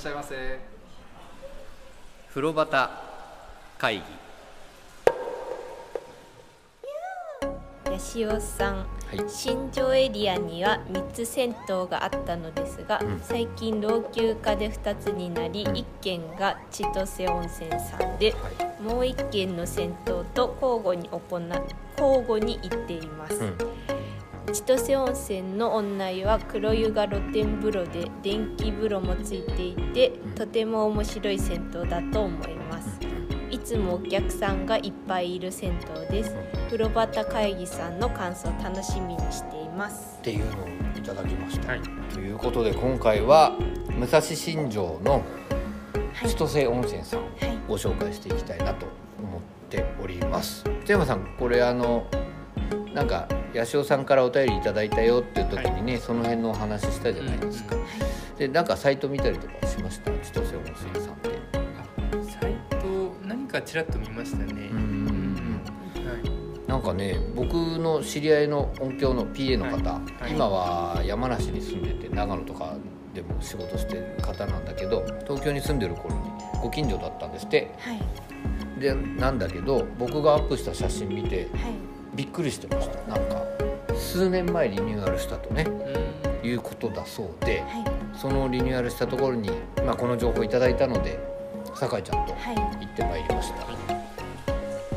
しゃいませ。風呂端会議。八潮さん、はい。新庄エリアには3つ銭湯があったのですが、うん。最近老朽化で2つになり、うん。1軒が千歳温泉さんで、はい。もう1軒の銭湯と交互に行な交互に行っています、うん千歳温泉の女湯は黒湯が露天風呂で電気風呂もついていて、ん。とても面白い銭湯だと思います、いつもお客さんがいっぱいいる銭湯です、風呂端会議さんの感想を楽しみにしています。っていうのをいただきました、はい。ということで今回は武蔵新城のはい千歳温泉さんをはい。ご紹介していきたいなと思っております。津山さんこれあのなんか八潮さんからお便りいただいたよっていう時にね、その辺のお話ししたじゃないですか、でなんかサイト見たりとかしました？千歳温泉さんって。サイト何かちらっと見ましたね。うんはい。なんかね僕の知り合いの音響の PA の方、はい。今は山梨に住んでて長野とかでも仕事してる方なんだけど東京に住んでる頃にご近所だったんですって。はい。でなんだけど僕がアップした写真見てはいびっくりしてました。なんか数年前リニューアルしたとねうん。いうことだそうではい。そのリニューアルしたところに、まあ、この情報いただいたので酒井ちゃんとはい。行ってまいりました、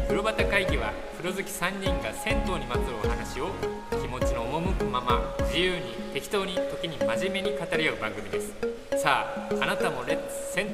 風呂端会議は風呂好き3人が銭湯にまつわるお話を気持ちの赴くまま自由に適当に時に真面目に語り合う番組です。さああなたもレッツ銭湯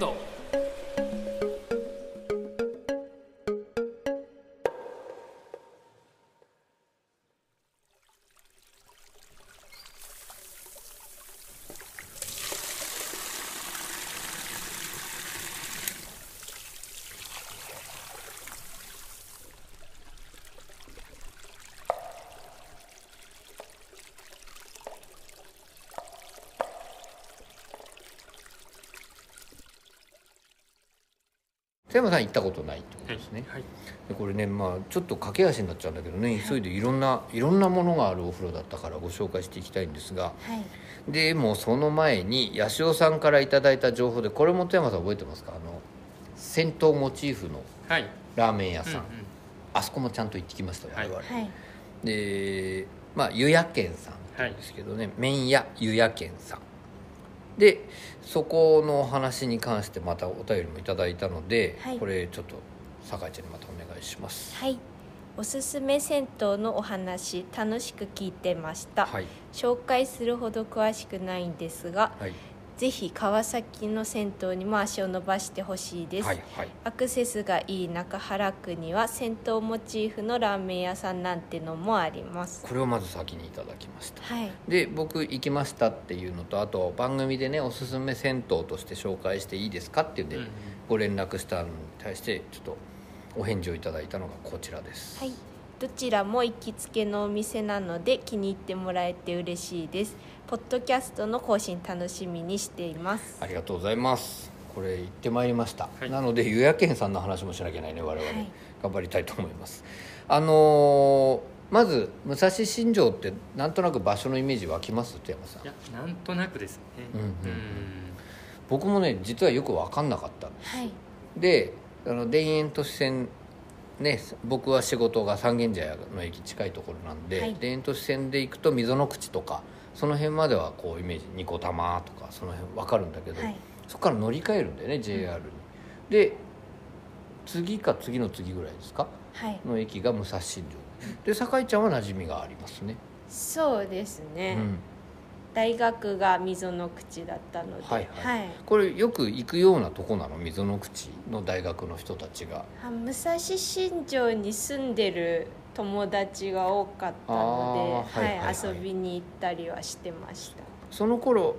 山さん行ったことないってことですね、はい。でこれねまあちょっと駆け足になっちゃうんだけどね。急いでいろんないろんなものがあるお風呂だったからご紹介していきたいんですが。はい。でもその前に八潮さんからいただいた情報でこれも富山さん覚えてますか？あの銭湯モチーフのはい。ラーメン屋さん、うんうん。あそこもちゃんと行ってきました我々、はい。でまあ湯屋軒さんですけどね、麺屋湯屋軒さんでそこのお話に関してまたお便りもいただいたので、はい。これちょっと酒井ちゃんにまたお願いします。はい。おすすめ銭湯のお話楽しく聞いてました、はい。紹介するほど詳しくないんですがはいぜひ川崎の銭湯にも足を伸ばしてほしいです、はいはい。アクセスがいい中原区には銭湯モチーフのラーメン屋さんなんてのもあります。これをまず先にいただきました。はい。で僕行きましたっていうのとあと番組でねおすすめ銭湯として紹介していいですかっていうんで、ご連絡したのに対してちょっとお返事をいただいたのがこちらです。はい。どちらも行きつけのお店なので気に入ってもらえて嬉しいですポッドキャストの更新楽しみにしています。ありがとうございます。これ行ってまいりました、はい。なので湯屋軒さんの話もしなきゃいけないね我々、はい。頑張りたいと思います。あのーまず武蔵新城ってなんとなく場所のイメージ湧きます？富山さん。いやなんとなくですね。うんうんうん。僕もね実はよく分かんなかったんです。はい。であの田園都市線ね僕は仕事が三軒茶屋の駅近いところなんで、はい。田園都市線で行くと溝の口とかその辺まではこうイメージ二子玉とかその辺分かるんだけど、はい。そこから乗り換えるんだよね JR に、で次か次の次ぐらいですか？はい。の駅が武蔵新城。で酒井ちゃんは馴染みがありますね、そうですね、うん、大学が溝の口だったので。はいはい。はい。これよく行くようなとこなの？溝の口の大学の人たちが。あ武蔵新城に住んでる友達が多かったのではいはいはい。遊びに行ったりはしてました。その頃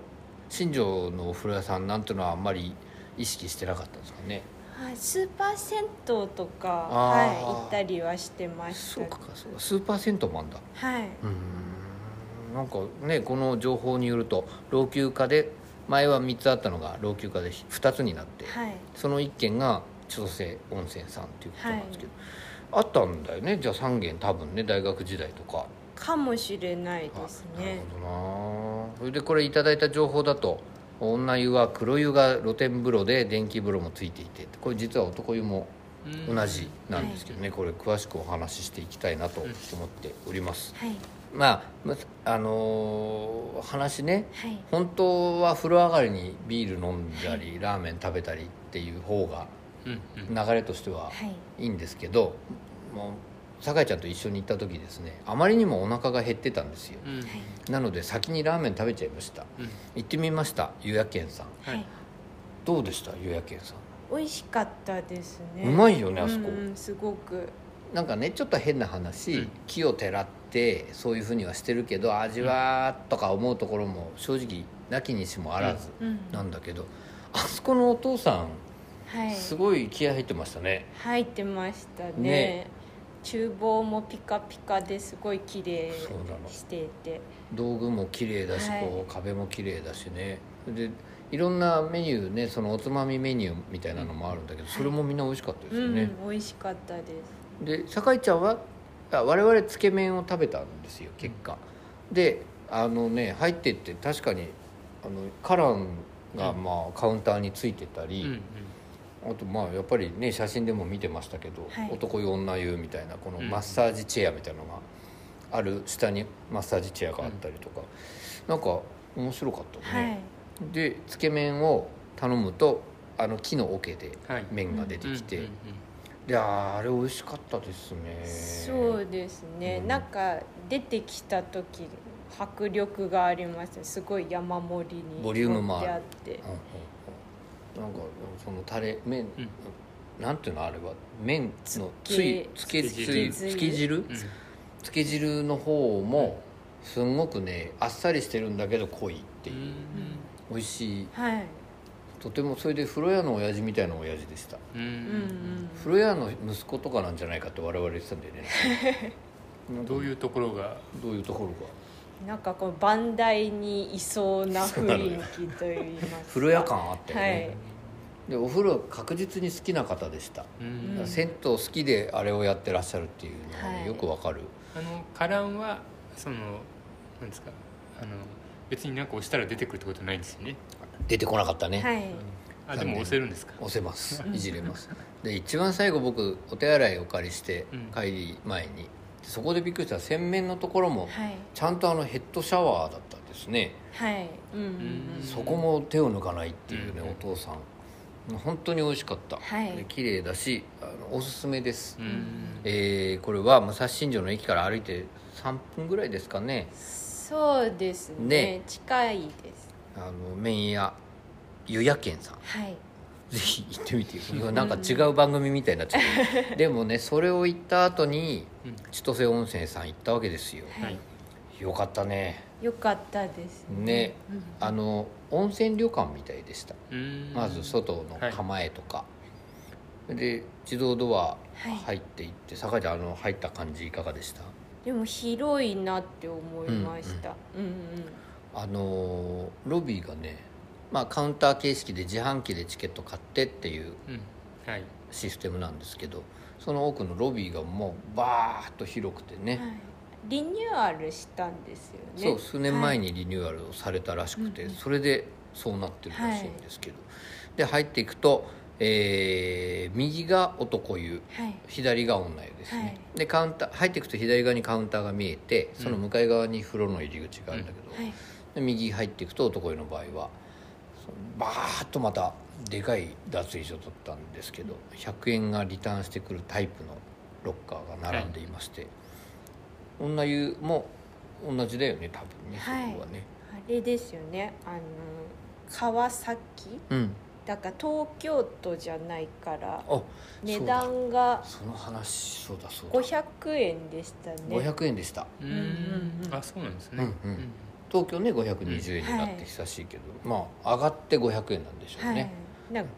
新庄のお風呂屋さんなんていうのはあんまり意識してなかったんですかね？はい、スーパー銭湯とか、はい、行ったりはしてました。そうかそうか。スーパー銭湯もあんだ。はい。うーん。なんかねこの情報によると老朽化で前は3つあったのが老朽化で2つになって、はい。その1軒が千歳温泉さんっていうことなんですけど、あったんだよね。じゃあ3軒多分ね大学時代とか。かもしれないですなるねほどな。それでこれいただいた情報だと女湯は黒湯が露天風呂で電気風呂もついていて。これ実は男湯もうん。同じなんですけどね、これ詳しくお話ししていきたいなと思っております、はい。まあまあのー話ね。はい。本当は風呂上がりにビール飲んだり、ラーメン食べたりっていう方が流れとしてははい。いいんですけどもう酒井ちゃんと一緒に行った時ですねあまりにもお腹が減ってたんですよ。うん。うんなので先にラーメン食べちゃいました。うん。行ってみました湯屋軒さん。はい、はい。どうでした？湯屋軒さん。美味しかったですね。うまいよねあそこ。うんうんすごく。なんかねちょっと変な話、うん。木をてらってそういうふうにはしてるけど味はとか思うところも正直なきにしもあらずうん。なんだけど、あそこのお父さんはい。すごい気合入ってましたね。入ってましたね。ね。厨房もピカピカですごい綺麗していて。道具も綺麗だし、はい。こう壁も綺麗だしね。でいろんなメニューねそのおつまみメニューみたいなのもあるんだけど、それもみんな美味しかったですよね、うん美味しかったです。で酒井ちゃんはあ我々つけ麺を食べたんですよ結果、であのね入ってって確かにあのカランがまあカウンターについてたり、うんうんあとまあやっぱりね写真でも見てましたけど、はい。男湯女湯みたいなこのうん。マッサージチェアみたいなのがある下にマッサージチェアがあったりとか、なんか面白かったはね、い。でつけ麺を頼むとあの木の桶ではい。麺が出てきて、うんうんであれ美味しかったですね。そうですね、うん。なんか出てきた時迫力がありましたすごい山盛りにボリュームもあって。うんうんなんかそのタレ麺、うん。なんていうのあれは？麺のつけゆつけつつけ汁。ゆつけ汁？うん。つけ汁の方もすんごくねあっさりしてるんだけど濃いっていう、うん。美味しい。はい。とてもそれで風呂屋の親父みたいな親父でした。うん。風呂屋の息子とかなんじゃないかって我々言ってたんだよね。どういうところが？どういうところが？なんかこのバンダイにいそうな雰囲気といいますか。風呂屋感あったよはねい、でお風呂確実に好きな方でした、うん。うん。銭湯好きであれをやってらっしゃるっていうのはよくわかる。あのカランはそのなんですかあの別になんか押したら出てくるってことないんですよね、出てこなかったね、はい。あでも押せるんですか？押せます。いじれます。で一番最後僕お手洗いお借りしてうん。帰り前に、そこでびっくりしたら洗面のところもはい。ちゃんとあのヘッドシャワーだったんですね、はい。うんうん。うん。そこも手を抜かないっていうね、うん。お父さん本当に美味しかった、はい。で綺麗だしあのおすすめです、うん。えーこれは武蔵新城の駅から歩いて3分ぐらいですかね。そうですね。ね。近いです。あの麺屋湯屋軒さん。はい。ぜひ行ってみてよ。なんか違う番組みたいになっちゃう でもねそれを行った後にうん。千歳温泉さん行ったわけですよ。はい、よかったね。よかったですね。うん。あの温泉旅館みたいでした。うん。まず外の構えとか、で自動ドアはい。入っていって酒井ちゃんあの入った感じいかがでした？でも広いなって思いました、うんうん。あのーロビーがね、まあ、カウンター形式で自販機でチケット買ってっていううん。はい。システムなんですけどその奥のロビーがもうバーッと広くてね、はい、リニューアルしたんですよね。そう数年前に、にリニューアルをされたらしくて、うんうん。それでそうなってるらしいんですけど、で入っていくと、えー右が男湯はい。左が女湯ですね、はい。でカウンター入っていくと左側にカウンターが見えてその向かい側に風呂の入り口があるんだけど、はい。で右入っていくと男湯の場合はバーッとまたでかい脱衣所だったんですけど100円がリターンしてくるタイプのロッカーが並んでいまして、女湯も同じだよね多分ねそこはいはね、あれですよね。あの川崎？うん。だから東京都じゃないからあ値段がその話そうだそうだ。500円でしたね。500円でした。うんうんうん。あそうなんですね。うんうん。東京ね520円になって久しいけど、まあ上がって500円なんでしょうはい。ね、なんか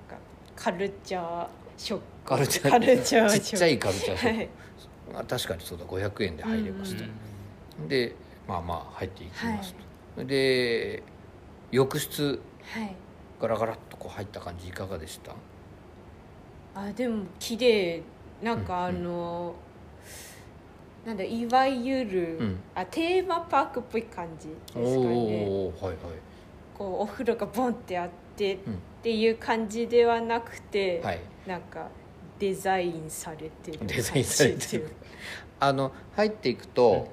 カルチャーショック。カルチャーカルチャーショック。ちっちゃいカルチャーショック、はい。あ確かにそうだ500円で入れますと、でまあまあ入っていきますと、で浴室はい。ガラガラっとこう入った感じいかがでした？あでも綺麗。なんかあの、なんだいわゆる、うん。あテーマパークっぽい感じですかね。おおはいはい。こうお風呂がボンってあってっうん。ていう感じではなくて、はい。なんかデザインされてる感じデザインされてる。あの入っていくと、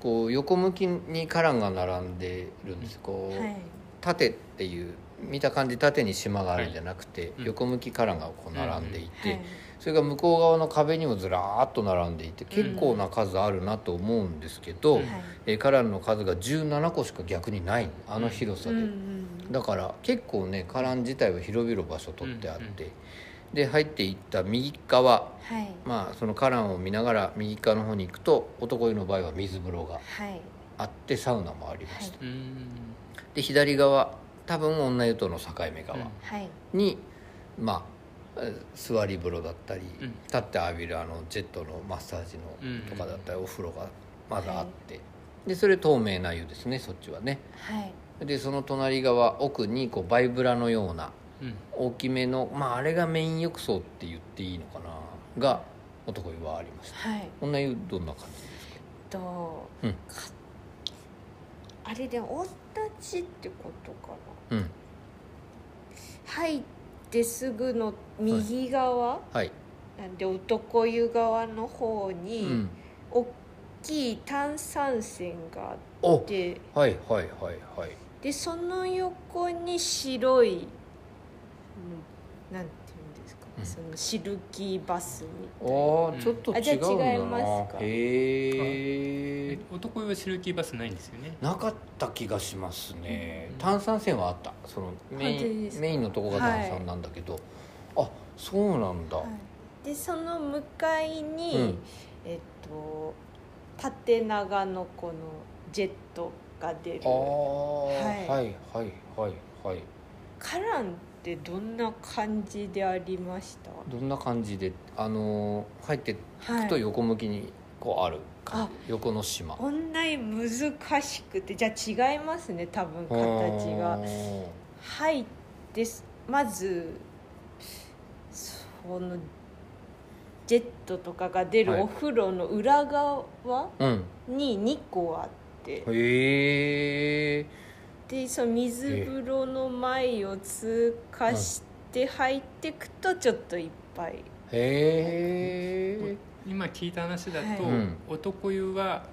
こう横向きに花壇が並んでるんです。こう、はい。縦っていう見た感じ縦に島があるんじゃなくて、うん。横向き花壇がこう並んでいて、はい。それが向こう側の壁にもずらーっと並んでいて結構な数あるなと思うんですけど、うん。はい。えー花壇の数が17個しか逆にないあの広さで、うんうんだから結構ね花壇自体は広々場所取ってあって、で入っていった右側はい。まあその花壇を見ながら右側の方に行くと男湯の場合は水風呂がはい。あってサウナもありました、うん。で左側多分女湯との境目側はい。に、まあえー座り風呂だったり、うん。立って浴びるあのジェットのマッサージうん。のとかだったりお風呂がまだあって、でそれ透明な湯ですねそっちはね。はい。でその隣側奥にこうバイブラのようなうん大きめのまああれがメイン浴槽って言っていいのかな？が男湯はありました。はい。女湯どんな感じですか？と、うん。かあれでお立ちってことかな？うん。入ってすぐの右側、はい、なんで男湯側の方うに、ん、大きい炭酸泉があおって。はいはいはいはい。でその横に白い、うん、なんていうんですか、うん。そのシルキーバスみたいな。あうんあちょっとあじゃあ違うんだな。違いますか？へえ男湯はシルキーバスないんですよね。なかった気がしますね。うん。炭酸泉はあった。そのメイン本当ですか？メインのとこが炭酸なんだけど、あそうなんだ、はい。でその向かいに、うん。えっと縦長のこのジェットが出る。ああ、はい。はいはいはいはい。カランってどんな感じでありました？どんな感じで？あのー入っていはい。くと横向きにこうある感じ、あ横の島。こんなに難しくて。じゃあ違いますね多分形が。入ってすまずそのジェットとかが出るはい。お風呂の裏側うん。に2個あって、へえでその水風呂の前を通過して入ってくとちょっといっぱい。へえ今聞いた話だと、はいうん。男湯は、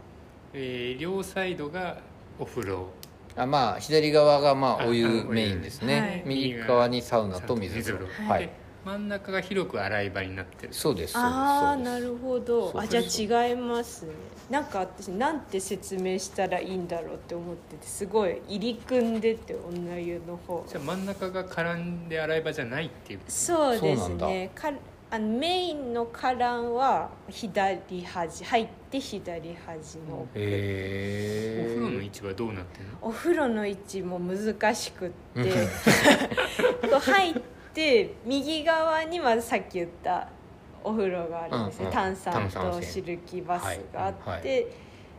えー両サイドがお風呂。あまあ左側がまあお湯メインですね、はい。右側にサウナと水風呂。はい、で真ん中が広く洗い場になってる。そうですそうですああなるほど。あじゃあ違いますねなんか私なんて説明したらいいんだろうって思っててすごい入り組んでて女湯の方。じゃあ真ん中が絡んで洗い場じゃないっていう。そうですね。かあのメインの花壇は左端入って左端の、へえお風呂の位置はどうなってるの？お風呂の位置も難しくって。入って右側にはさっき言ったお風呂があるんですね、うんうん。炭酸とシルキーバスがあって、はい。はい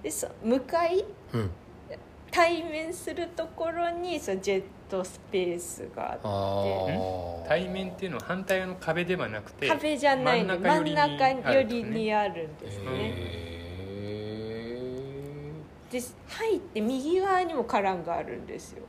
でそ向かいうん。対面するところにそのジェットスペースがあって。対面っていうのは反対側の壁ではなくて壁じゃないの。真ん中寄りにああるんですね。へで入って右側にも花壇があるんですよ。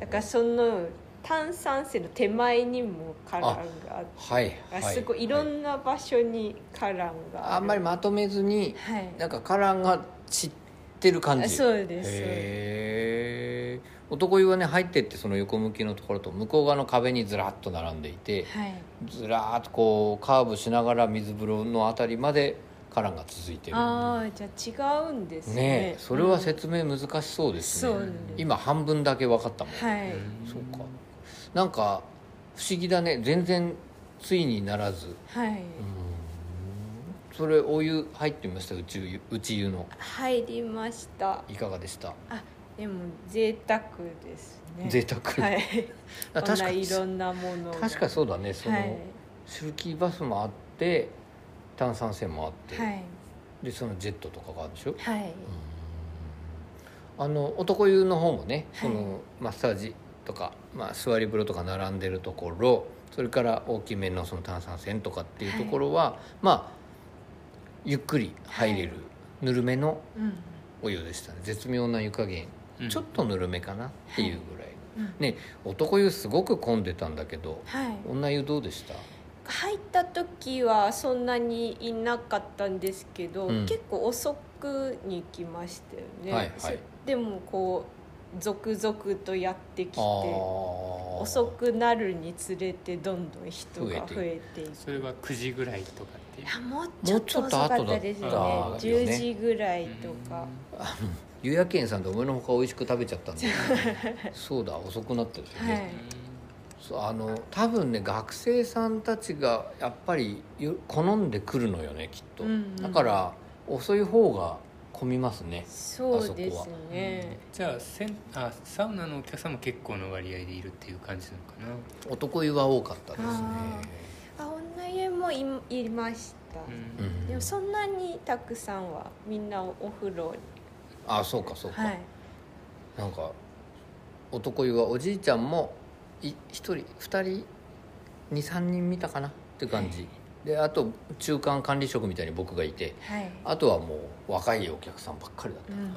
だからその炭酸泉の手前にも花壇があってはい。はいすごいいろんな場所に花壇がある。あんまりまとめずにはい。なんか花壇が散ってる感じ。そうですへえ男湯はね入ってってその横向きのところと向こう側の壁にずらっと並んでいてはい。ずらーっとこうカーブしながら水風呂のあたりまで花壇が続いてる。ああじゃあ違うんですね。ねえそれはうん説明難しそうですね、そうです。今半分だけ分かったもん、はい。そうかなんか不思議だね。全然ついにならず。はい。それお湯入ってみました？宇宙湯内湯の。入りました。いかがでした？あでも贅沢ですね。贅沢。はい。あこんな確かにいろんなものが。確かにそうだね。その、はい。シルキーバスもあって炭酸泉もあって、はい。でそのジェットとかがあるでしょ？はい。あの男湯の方もねはい。そのマッサージとか、まあ、座り風呂とか並んでるところそれから大きめのその炭酸泉とかっていうところは、まあゆっくり入れる、ぬるめのうん。お湯でしたね。絶妙な湯加減、うん。ちょっとぬるめかなっていうぐらい。のうん。ね男湯すごく混んでたんだけどはい。女湯どうでした？入った時はそんなにいなかったんですけど、うん。結構遅くに来ましたよね、はいはい。そでもこう続々とやってきて遅くなるにつれてどんどん人が増えていく。それは9時ぐらいとかっていう。いやもうちょっと遅かったですね。ね。10時ぐらいとか、湯屋軒さん。で思いのほか美味しく食べちゃったん。でそうだ遅くなってるよね、はいあの多分ね学生さん。たちがやっぱりよ好ん。でくるのよねきっと、うん。うん。だから遅い方が混みますね。そうですね。じゃあせんあサウナのお客さんも結構の割合でいるっていう感じなのかな？男湯は多かったですね。あ女湯もいいました、うん。うんでもそんなにたくさんはみんなお風呂に。あそうかそうか、はい。なんか男湯はおじいちゃんもい1人2人23人見たかな？って感じ、であと中間管理職みたいに僕がいてはい、あとはもう若いお客さんばっかりだっうん、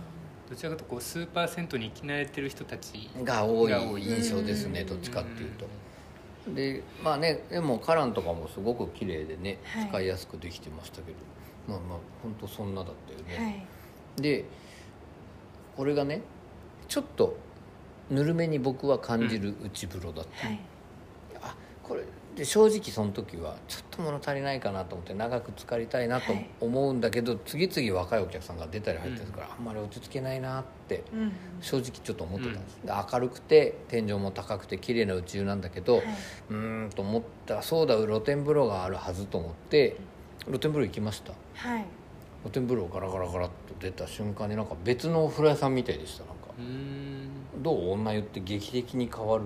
どちらかというとこうスーパー銭湯に行き慣れてる人たちたが多い。印象ですねうん。どっちかっていうと。でまあねでもカランとかもすごく綺麗でねはい。使いやすくできてましたけど、まあまあ本当そんなだったよね、はい。でこれがねちょっとぬるめに僕は感じる内風呂だった、はい。あこれで正直その時はちょっと物足りないかなと思って長く浸かりたいなとはい。思うんだけど、次々若いお客さんが出たり入ったりするから、あんまり落ち着けないなってうん正直ちょっと思ってたんです、で明るくて天井も高くて綺麗な内湯なんだけど、はい。うーんと思ったらそうだ露天風呂があるはずと思って露天風呂行きました。はい。露天風呂ガラガラガラっと出た瞬間になんか別のお風呂屋さんみたいでしたなんか。うーん。どう女湯って劇的に変わる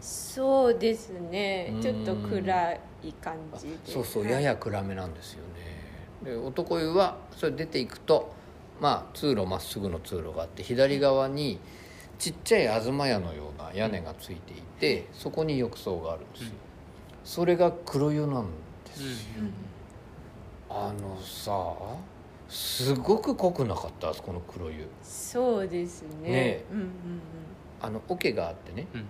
そうですね。うん。ちょっと暗い感じで。そうそうはい。やや暗めなんですよね。で男湯はそれ出ていくとまあ通路まっすぐの通路があって左側にちっちゃい東屋のような屋根がついていてそこに浴槽があるんですよ、うん。それが黒湯なんです、うん。あのさすごく濃くなかった？あそこの黒湯。そうですね。ねうんうん。あの桶があってね。うん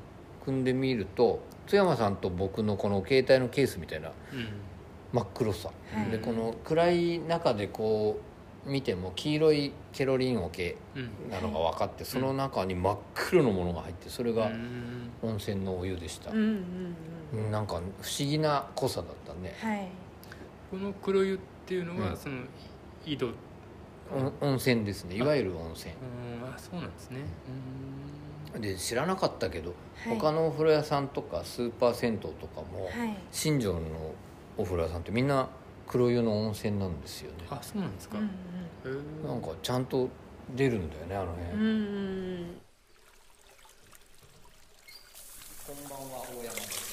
組んでみると津山さんと僕のこの携帯のケースみたいなうん。真っ黒さ、はい。でこの暗い中でこう見ても黄色いケロリン桶うん。なのが分かって、その中に真っ黒のものが入ってそれがうん。温泉のお湯でした。うんう、んうんうん。なんか不思議な濃さだったね、はい。この黒湯っていうのは、うん。その井戸。お温泉ですね。いわゆる温泉。うん。あそうなんですねで知らなかったけど、はい。他のお風呂屋さんとかスーパー銭湯とかも、はい。新庄のお風呂屋さんってみんな黒湯の温泉なんですよね。あそうなんですか、うんへー。なんかちゃんと出るんだよねあの辺、うんうんうん。こんばんは大山です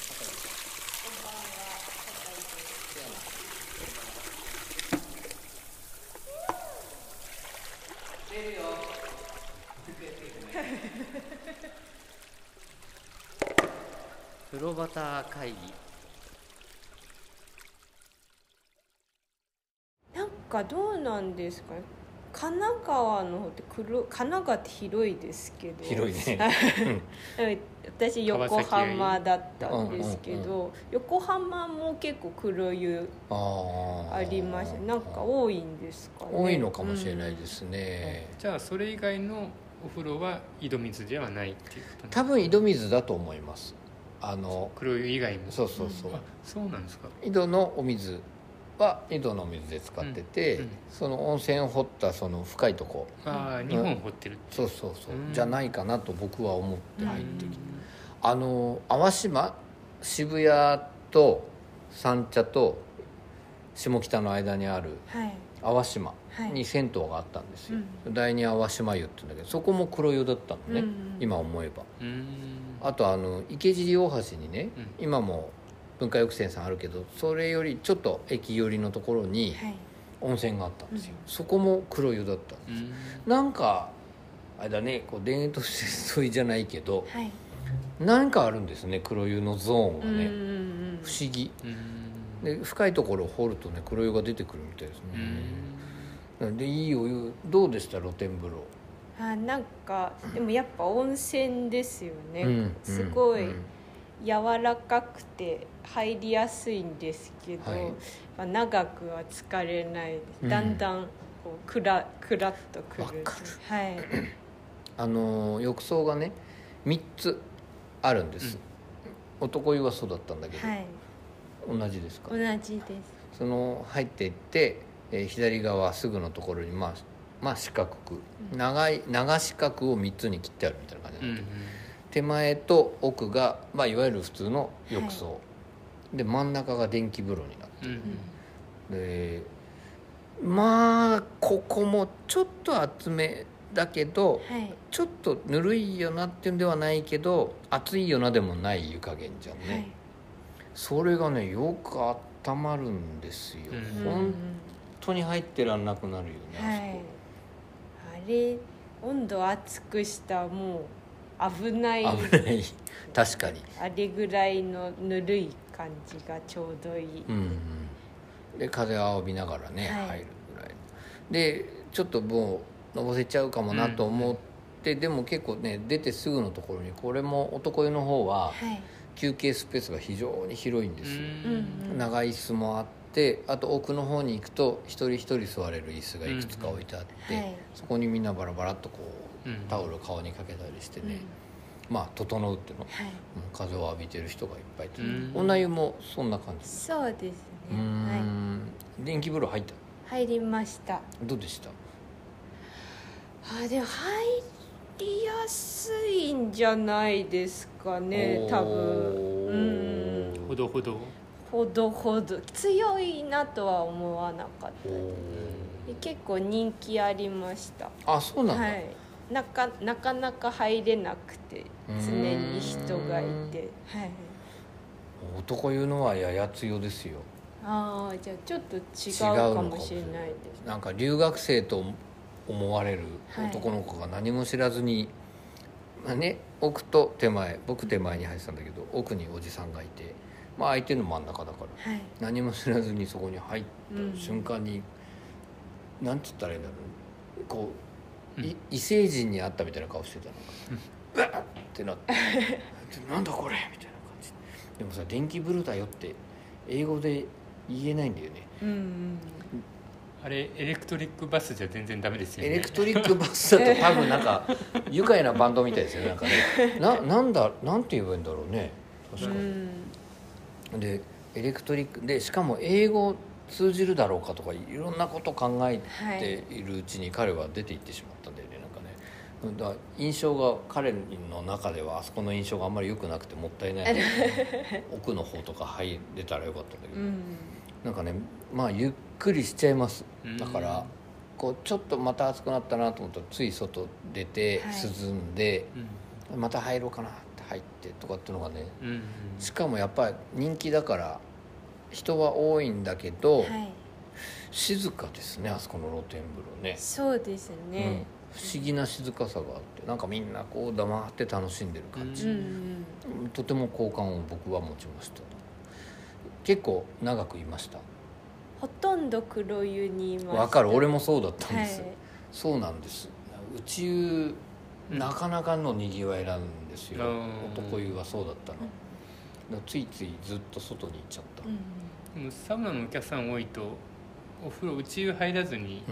風呂旗会議。なんかどうなんですかね。神奈川の方って黒神奈川って広いですけど。広いね。う ん私横浜だったんですけうんうんど横浜も結構黒湯あありましたなんか多いんですかね。多いのかもしれないですね、じゃあそれ以外のお風呂は井戸水ではないっていう多分井戸水だと思いますあの黒湯以外も。そうそうそう、あそうなんですか。井戸のお水は井戸の水で使ってて、うんうん。その温泉を掘ったその深いとこ。ああ2本掘ってるっていそうそうそう、うん。じゃないかなと僕は思って。入ってきて、うあの淡島渋谷と三茶と下北の間にあるはい。淡島はい。に銭湯があったんですよ、うん。第二淡島湯って言うんだけどそこも黒湯だったのね、うんうん。今思えば。んうんあとあの池尻大橋にね、うん。今も文化浴泉さんあるけどそれよりちょっと駅寄りのところにはい。温泉があったんですよ、うん。そこも黒湯だったんですよ、うん。なんかあれだねこう田園都市沿いじゃないけどはい。何かあるんですね黒湯のゾーンがね、うんうんうん不思議。うん。で深いところを掘るとね黒湯が出てくるみたいですうね、んでいいお湯どうでした露天風呂？あなんかでもやっぱ温泉ですよね、うんすごいうん。柔らかくて入りやすいんですけど、はい。まあ、長くは疲れないだんだんこうクラクラッとくる。はい。あのー浴槽がね3つあるんです、男湯はそうだったんだけど、はい。同じですか？同じです。その入っていって、えー左側すぐのところにまあまあ四角く。長い長四角を3つに切ってあるみたいな感じなってる、手前と奥が、まあ、いわゆる普通の浴槽、で真ん中が電気風呂になってうんうん。でまあここもちょっと厚めだけどはい。ちょっとぬるいよなっていうんではないけど熱いよなでもない湯加減じゃんね、はい。それがねよく温まるんですよ、うん本うん。当に入ってらんなくなるよね、はい。あれ温度熱くしたらもう危ない。危ない。確かに。あれぐらいのぬるい感じがちょうどいい、うんうん。で風を浴びながらね、はい。入るぐらいでちょっともうのぼせちゃうかもなと思って、でも結構ね出てすぐのところにこれも男湯の方ははい。休憩スペースが非常に広いんですよ、うんうん長い椅子もあってあと奥の方に行くと一人一人座れる椅子がいくつか置いてあって、はい。そこにみんなバラバラっとこう、うん。タオルを顔にかけたりしてうん。ね、まあ整うっていうの、はい。うん風を浴びてる人がいっぱいいて、う湯もそんな感じそうですね。うーん。電気風呂入った？はい入りました。どうでした？あでも入りやすいんじゃないですかね多分。うん。ほどほどほどほど強いなとは思わなかった。結構人気ありました。あそうなんだ、はい。なかなかなか入れなくて常に人がいて。はい。男湯のはやや強ですよ。ああじゃあちょっと違うかもしれないですなんか留学生と思われるはい。男の子が何も知らずに、まあね奥と手前僕手前に入ってたんだけど奥におじさんがいてまあ相手の真ん中だから。はい。何も知らずにそこに入った瞬間に、なんつったらいいんだろう。こう、い異星人に会ったみたいな顔してたの。が、うわっってなって。で なんだこれみたいな感じ。でもさ電気ブルーだよって英語で言えないんだよね。うんうん。あれエレクトリックバスじゃ全然ダメですよね。エレクトリックバスだと 多分なんか愉快なバンドみたいですよね。なんかね。ななんだなんて言えばいいんだろうね。確かうに、んでエレクトリックでしかも英語通じるだろうかとかいろんなこと考えているうちに彼は出て行ってしまったんだよねなんかね。だ印象が彼の中ではあそこの印象があんまり良くなくてもったいない。奥の方とか入れたらよかったんだけど、うん。なんかねまあゆっくりしちゃいます。うん。だからこうちょっとまた暑くなったなと思ったらつい外出てはい。涼んで、うん。また入ろうかな入ってとかっていうのがねうんうんしかもやっぱり人気だから人は多いんだけど、はい。静かですねあそこの露天風呂ね、そうですうん。ね、不思議な静かさがあってなんかみんなこう黙って楽しんでる感じ、うんうん。とても好感を僕は持ちました。結構長くいました。ほとんど黒湯にいました。わかる。俺もそうだったんです、はい。そうなんです。宇宙なかなかのにぎわいなんですよ、うん。男湯はそうだったの、だからついついずっと外に行っちゃった。うん。でもサウナのお客さん多いとお風呂内湯入らずに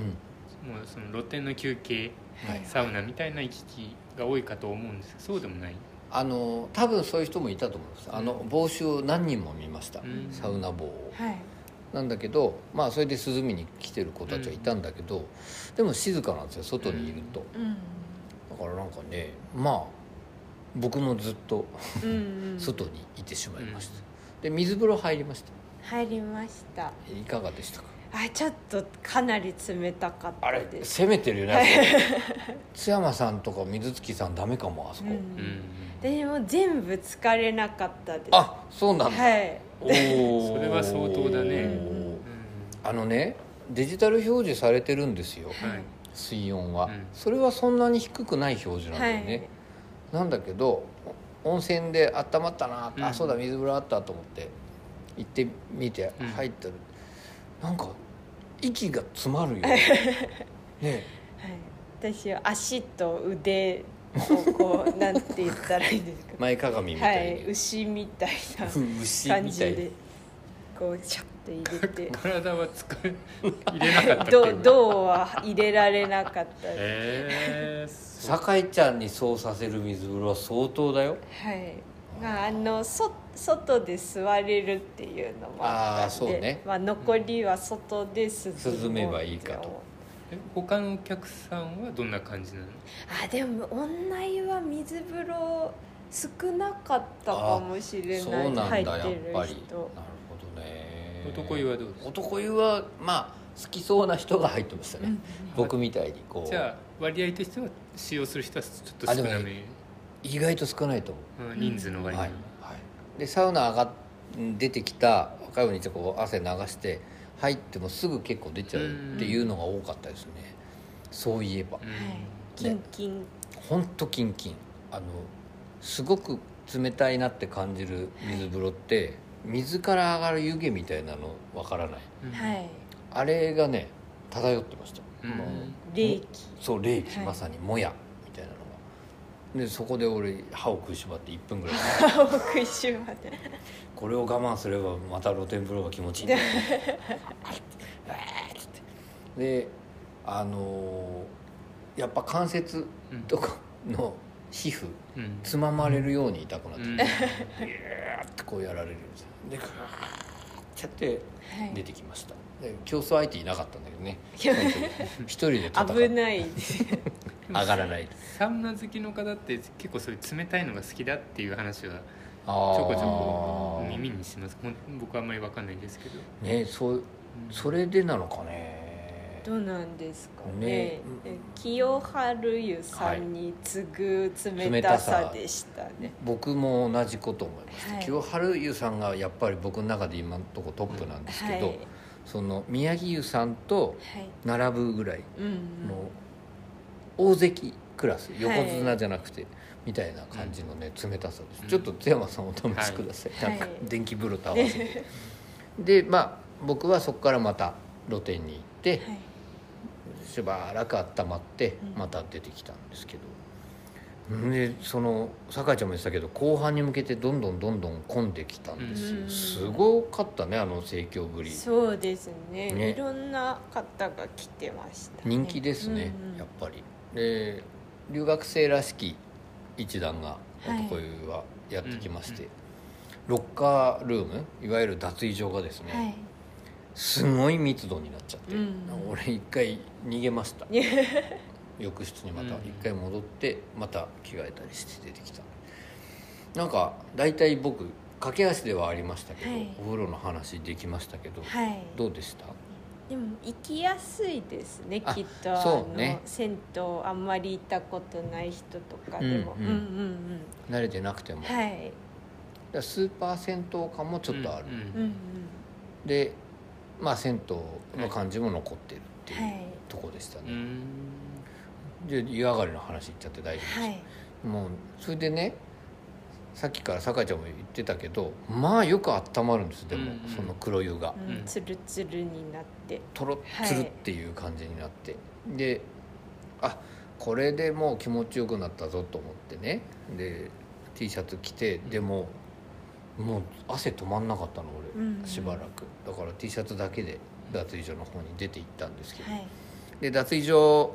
うん、もうその露天の休憩はい。サウナみたいな行き来が多いかと思うんですけどそうでもない？あの多分そういう人もいたと思うんです。あの帽子を何人も見ました、うん。サウナ帽を。はい。なんだけどまあそれで涼みに来てる子たちはいたんだけど、でも静かなんですよ外にいると、うん。だからなんかねまあ僕もずっと外にいてしまいました、で水風呂入りました。入りました。いかがでしたか？あちょっとかなり冷たかっあれたです。攻めてるよね、津山さんとか水月さんダメかもあそこ、うんうん。でも全部疲れなかったです。あそうなんだ、はい。おー。それは相当だね。うん。あのねデジタル表示されてるんですよ、はい水温は、うん。それはそんなに低くない表示なんだよね、なんだけど温泉で温まったな、うん。あそうだ水風呂あったと思って行ってみてうん。入ったら、なんか息が詰まるよ。ねね。はい、私は足と腕をこうなんて言ったらいいんですか。前かがみみはたいに、い。牛みたいな 牛感じみたい。にでこうシャッと入れて。体は使い入れなかったっけ銅銅は入れられなかったえー、そう。酒井ちゃんにそうさせる水風呂は相当だよ。はい、まあ、あのそ外で座れるっていうのもああーそうね。まあ、残りは外で涼涼めばいいかと。え他のお客さんはどんな感じなの？あでも女湯は水風呂少なかったかもしれそうないなんだやっ入ってるぱり。人なるほど。ね男湯はどうです男湯はまあ好きそうな人が入ってましたね、うん。僕みたいにこう。じゃあ割合としては使用する人はちょっと少なめ？意外と少ないと思う。うん。人数の割合。は、はい。でサウナ上がっ出てきた若いお兄ちゃんこう汗流して入ってもすぐ結構出ちゃうっていうのが多かったですね。そういえば。うん。はい。キンキン。ほんとキンキン。あのすごく冷たいなって感じる水風呂って水から上がる湯気みたいなのわからない？うん。はい。あれがね漂ってました、うん。もう冷気。そう冷気、はい。まさにもや。みたいなのが。でそこで俺歯を食いしばって1分ぐらい。歯を食いしばって。これを我慢すればまた露天風呂が気持ちいい。んだよねわーっつって。であのーやっぱ関節とかの皮膚うん。つままれるように痛くなってうん。ーってこうやられるんですよでグーッてやってはい。出てきました。で競争相手いなかったんだけどね。一人で戦危ない。上がらない。サウナ好きの方って結構そういう冷たいのが好きだっていう話はちあょこちょこー耳にします。僕はあんまり分かんないんですけど。ねそうそれでなのかねどうなんですかね。ね。え清春湯さんに次ぐ冷冷たたささでしたね。僕も同じこと思いました、はい。清春湯さんがやっぱり僕の中で今のとこトップなんですけど、はい。その宮城湯さんとはい。並ぶぐらいの大関クラス横綱じゃなくて、みたいな感じのね冷たさです、うん。ちょっと津山さんお試しください、はい。なんかはい電気風呂と合わせて。でまあ僕はそこからまた露店に行って、はいしばらく温まってうん。また出てきたんですけど、でその酒井ちゃんも言ってたけど後半に向けてどんどんどんどん混んできたんですよ、うん。すごかったねあの盛況ぶり。そうですね。ね。いろんな方が来てました、ね、人気ですね、うんうん。やっぱり。で留学生らしき一団がはい。男湯はやってきまして、うん。ロッカールームいわゆる脱衣所がですね、はいすごい密度になっちゃって、うん。俺一回逃げました。浴室にまたうん。一回戻ってまた着替えたりして出てきた。なんか大体僕駆け足ではありましたけど、はい。お風呂の話できましたけど、はい。どうでした？でも行きやすいですねあきっと。あそうね。の銭湯あんまり行ったことない人とかでも、うんうんうん。うん慣れてなくても、うんはいスーパー銭湯感もちょっとある、うんうんうん。でまあ銭湯の感じも残ってるっていうはい。とこでしたね、うん。で湯上がりの話言っちゃって大丈夫です、はい。もうそれでねさっきから酒井ちゃんも言ってたけどまあよく温まるんですでも、うんうん。その黒湯が、うん。うん。つるつるになって。とろっつるっていう感じになって、であこれでもう気持ちよくなったぞと思ってね。で T シャツ着てでももう汗止まんなかったの俺、うんうん。しばらく。だから T シャツだけで脱衣所の方に出て行ったんですけど、はい。で脱衣所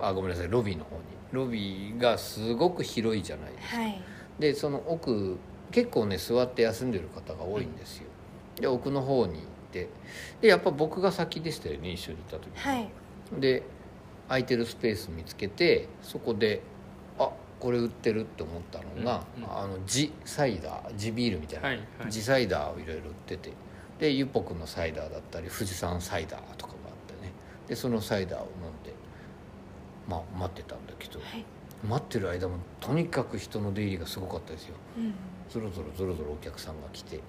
あごめんなさいロビーの方に。ロビーがすごく広いじゃないですか、はい。でその奥結構ね座って休んでる方が多いんですよ、で奥の方に行って。でやっぱ僕が先でしたよね一緒にいた時。はい。で空いてるスペース見つけてそこであこれ売ってるって思ったのが、うんうん。あの地サイダー地ビールみたいな、はいはい。地サイダーをいろいろ売って。てでゆっぽくんのサイダーだったり富士山サイダーとかがあってね。でそのサイダーを飲んでまあ待ってたんだけど、はい。待ってる間もとにかく人の出入りがすごかったですよ。うんぞろぞろぞろぞろお客さんが来て。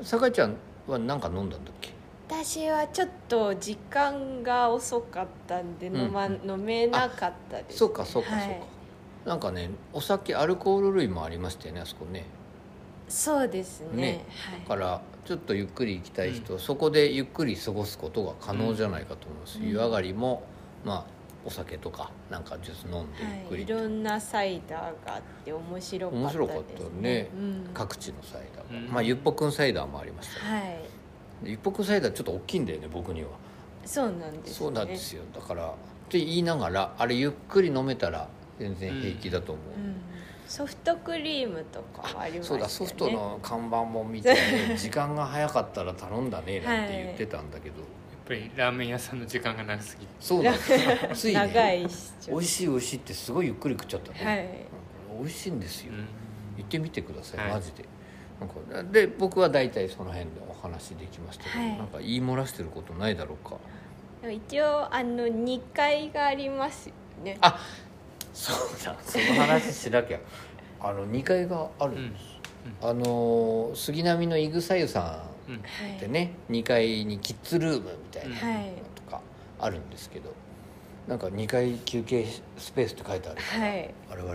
酒井ちゃんは何か飲んだんだっけ？私はちょっと時間が遅かったんで飲,、まうん。飲めなかったです、ね、そうかそうかそうか、はいなんかねお酒アルコール類もありましたよねあそこね。そうですね。ね。だからちょっとゆっくり行きたい人、そこでゆっくり過ごすことが可能じゃないかと思います、うん。湯上がりもまあお酒とかなんかジュース飲んでゆっはい、くり。いろんなサイダーがあって面白かったです、ね、面白かったね。うん、各地のサイダーが、うん。まあゆっぽくんサイダーもありましたね、はい。ゆっぽくんサイダーちょっと大きいんだよね僕には。そうなんです、ね、そうなんですよ。だからって言いながらあれゆっくり飲めたら全然平気だと思う、うん、ソフトクリームとかもありまね。そうだソフトの看板も見てね 時間が早かったら頼んだねなんて言ってたんだけど、やっぱりラーメン屋さんの時間が長すぎて。そうなんですよつい長ねいし美味しい美味しいってすごいゆっくり食っちゃった。ね、はい。美味しいんですよ、うん。行ってみてください、はい。マジで。なんかで僕は大体その辺でお話できましたけど、はい。なんか言い漏らしてることないだろうか。でも一応あの2階がありますよね。あそうだその話しなきゃ。あの2階があるんです、あの杉並のイグサユさうんんはいでね2階にキッズルームみたいなはとかあるんですけどなんか2階休憩スペースって書いてあるから、はい。我々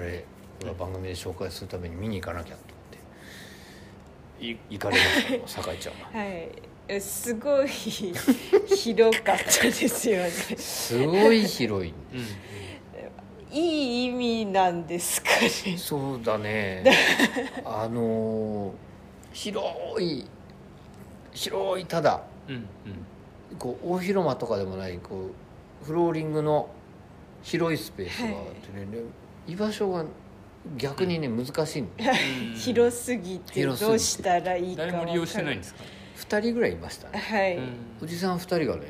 は番組で紹介するために見に行かなきゃと思ってい行かれましたよ酒井ちゃんは。はい。えすごい広かったですよね。すごい広いうんいい意味なんですかね。そうだね。あのー広い広いただ。うんうん。こう大広間とかでもないこうフローリングの広いスペースがあってね、で居場所が逆にね難しいの。うん広すぎて広すぎてどうしたらいいか誰も利用してないんでですか？2人ぐらいいましたね。はい、うん。おじさん2人がね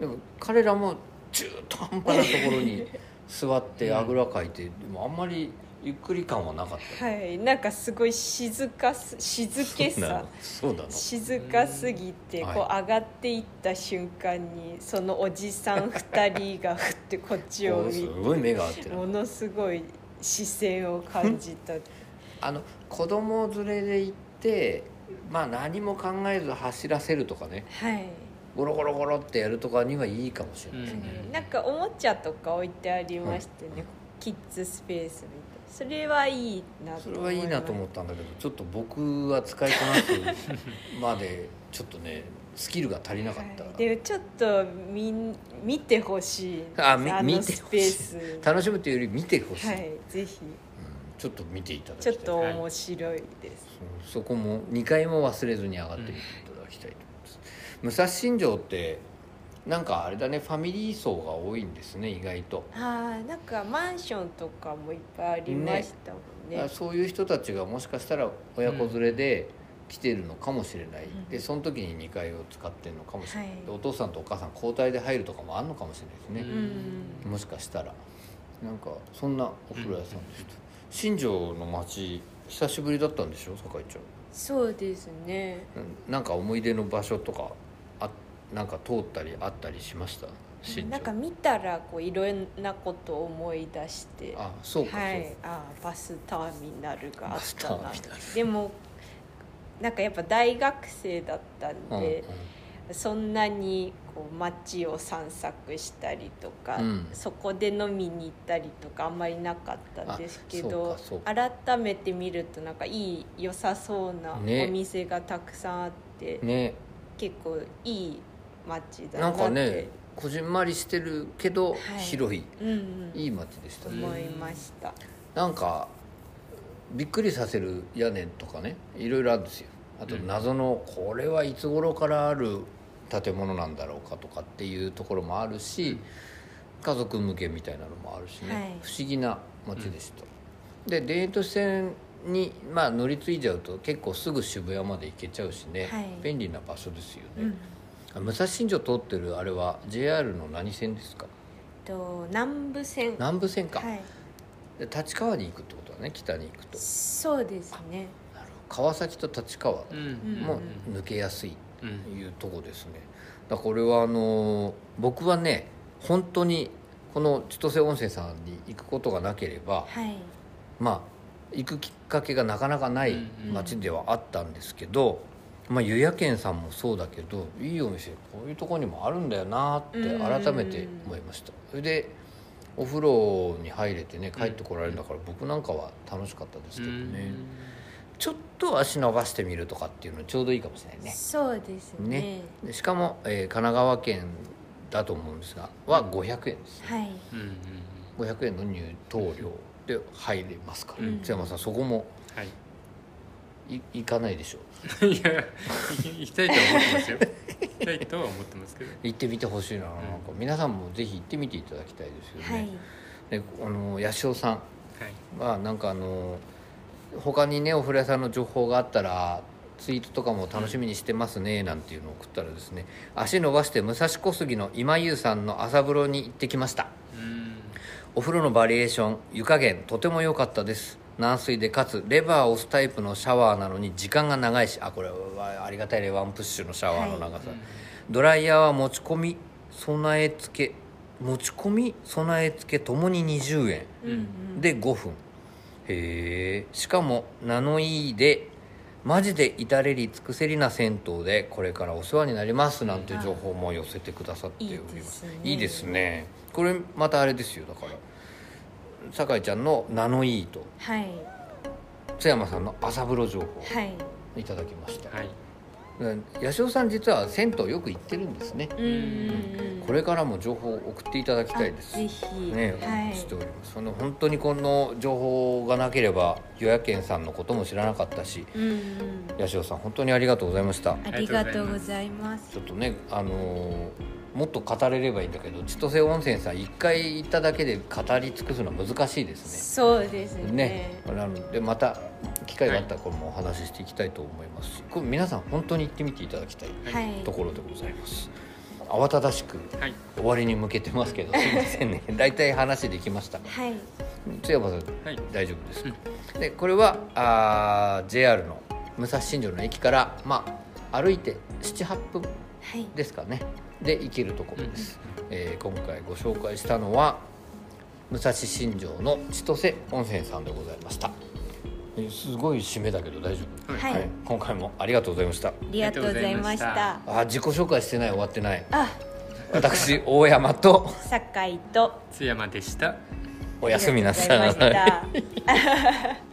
でも彼らも中途半端なところに座ってあぐらかいてでもあんまりゆっくり感はなかった。はい、なんかすごい静かす静けさ。そう静かすぎてうん。こう上がっていった瞬間にそのおじさん2人がふってこっちをこうす見ごい目が合ってる。てものすごい視線を感じた。あの子供連れで行ってまあ何も考えず走らせるとかね。はい、ゴロゴロゴロってやるとかにはいいかもしれない、うん。なんかおもちゃとか置いてありましてね、キッズスペースみたいな。それはいいなとそれはいいなと思ったんだけどちょっと僕は使いこなすまでちょっとねスキルが足りなかった、はい、でちょっと見見てほしいあみ見のてほしい。スペース。楽しむというより見てほしい、はいぜひ。うん。ちょっと見ていただきたい。ちょっと面白いです、そうそこも2回も忘れずに上がってみていた武蔵新城ってなんかあれだねファミリー層が多いんですね意外と、はいなんかマンションとかもいっぱいありましたもんね。あそういう人たちがもしかしたら親子連れで来てるのかもしれない、うん。でその時に2階を使ってるのかもしれない、はお父さんとお母さん交代で入るとかもあるのかもしれないですね、うん。もしかしたら。なんかそんなお風呂屋さんでした、新庄の街久しぶりだったんでしょ酒井ちゃん。そうですね。うん。なんか思い出の場所とかあなんか通ったりあったりしました？なんか見たらこういろんなことを思い出して。あそうか、はい。あバスターミナルがあったな。でもなんかやっぱ大学生だったんか、うんで、そんなにこう街を散策したりとか、うん。そこで飲みに行ったりとかあんまりなかったんですけど改めて見るとなんかいい良さそうなね。お店がたくさんあって、うんね。結構いい街だななんかねこじんまりしてるけど、はい。広いうんうん。いい街でしたね。思いました、なんかびっくりさせる屋根とかねいろいろあるんですよ。あとうん。謎のこれはいつ頃からある建物なんだろうかとかっていうところもあるし、家族向けみたいなのもあるしね、はい。不思議な街でした、で田園都市線に、まあ、乗り継いじゃうと結構すぐ渋谷まで行けちゃうしね、はい。便利な場所ですよね、うん。あ武蔵新城通ってるあれは JR の何線ですか？と南部線。南部線か、はい。で立川に行くってことだね北に行くと。そうですね。なるほど。川崎と立川うん。も抜けやすいうんというとこですね。だからこれはあのー僕はね本当にこの千歳温泉さんに行くことがなければはい。まあ行くきっかけがなかなかない街ではあったんですけど、まあ、湯屋軒さんもそうだけどいいお店こういうとこにもあるんだよなって改めて思いました。それでお風呂に入れてね帰ってこられるんだから僕なんかは楽しかったですけどね。ちょっと足伸ばしてみるとかっていうのちょうどいいかもしれないね。そうですね。ね。でしかも、えー神奈川県だと思うんですがは500円ですはい。うんうん500円の入湯料で入れますから、うん。津山さんそこもはいい行かないでしょ。いや行きたいとは思ってますよ。行きたいとは思ってますけど。行ってみてほしいな,、なんか。皆さんもぜひ行ってみていただきたいですよはい。ね、であの八潮さん。はなんかあの他にねお風呂屋さんの情報があったらツイートとかも楽しみにしてますねなんていうのを送ったらですね。足伸ばして武蔵小杉の今優さんの朝風呂に行ってきました。うん。お風呂のバリエーション湯加減とても良かったです軟水でかつレバーを押すタイプのシャワーなのに時間が長いし。あこれはありがたいね。ワンプッシュのシャワーの長さ、ドライヤーは持ち込み備え付け。持ち込み備え付けともに20円。うんうん。で5分。へえ。しかもナノイーでマジで至れり尽くせりな銭湯でこれからお世話になりますなんていう情報も寄せてくださっております。いいですね。いいですね。これまたあれですよ。だから酒井ちゃんのナノイーとはい。津山さんの朝風呂情報。はい。いただきました、はい。八代さん実は銭湯よく行ってるんですね。これからも情報を送っていただきたいです。あぜひ。ね、おはい。しております。その本当にこの情報がなければ与野県さんのことも知らなかったし八代さん本当にありがとうございました。ありがとうございます。ちょっとねあのーもっと語れればいいんだけど千歳温泉さん一回行っただけで語り尽くすのは難しいですそうですね。ね。ねなのでまた機会があったらこれもお話ししていきたいと思います。し、これ皆さん本当に行ってみていただきたいはい。ところでございます。慌ただしくはい。終わりに向けてますけどすいませんね。大体話できました。はい。津山さんはい。大丈夫ですか、でこれはあー JR の武蔵新城の駅からまあ歩いて78分はい。ですかねで行けるところです、えー今回ご紹介したのは武蔵新城の千歳温泉さんでございました。えーすごい締めだけど大丈夫？はい。今回もありがとうございました。ありがとうございましあた。あ自己紹介してない？終わってない？あ。私大山と酒井と。お津山でした。おやすみなさい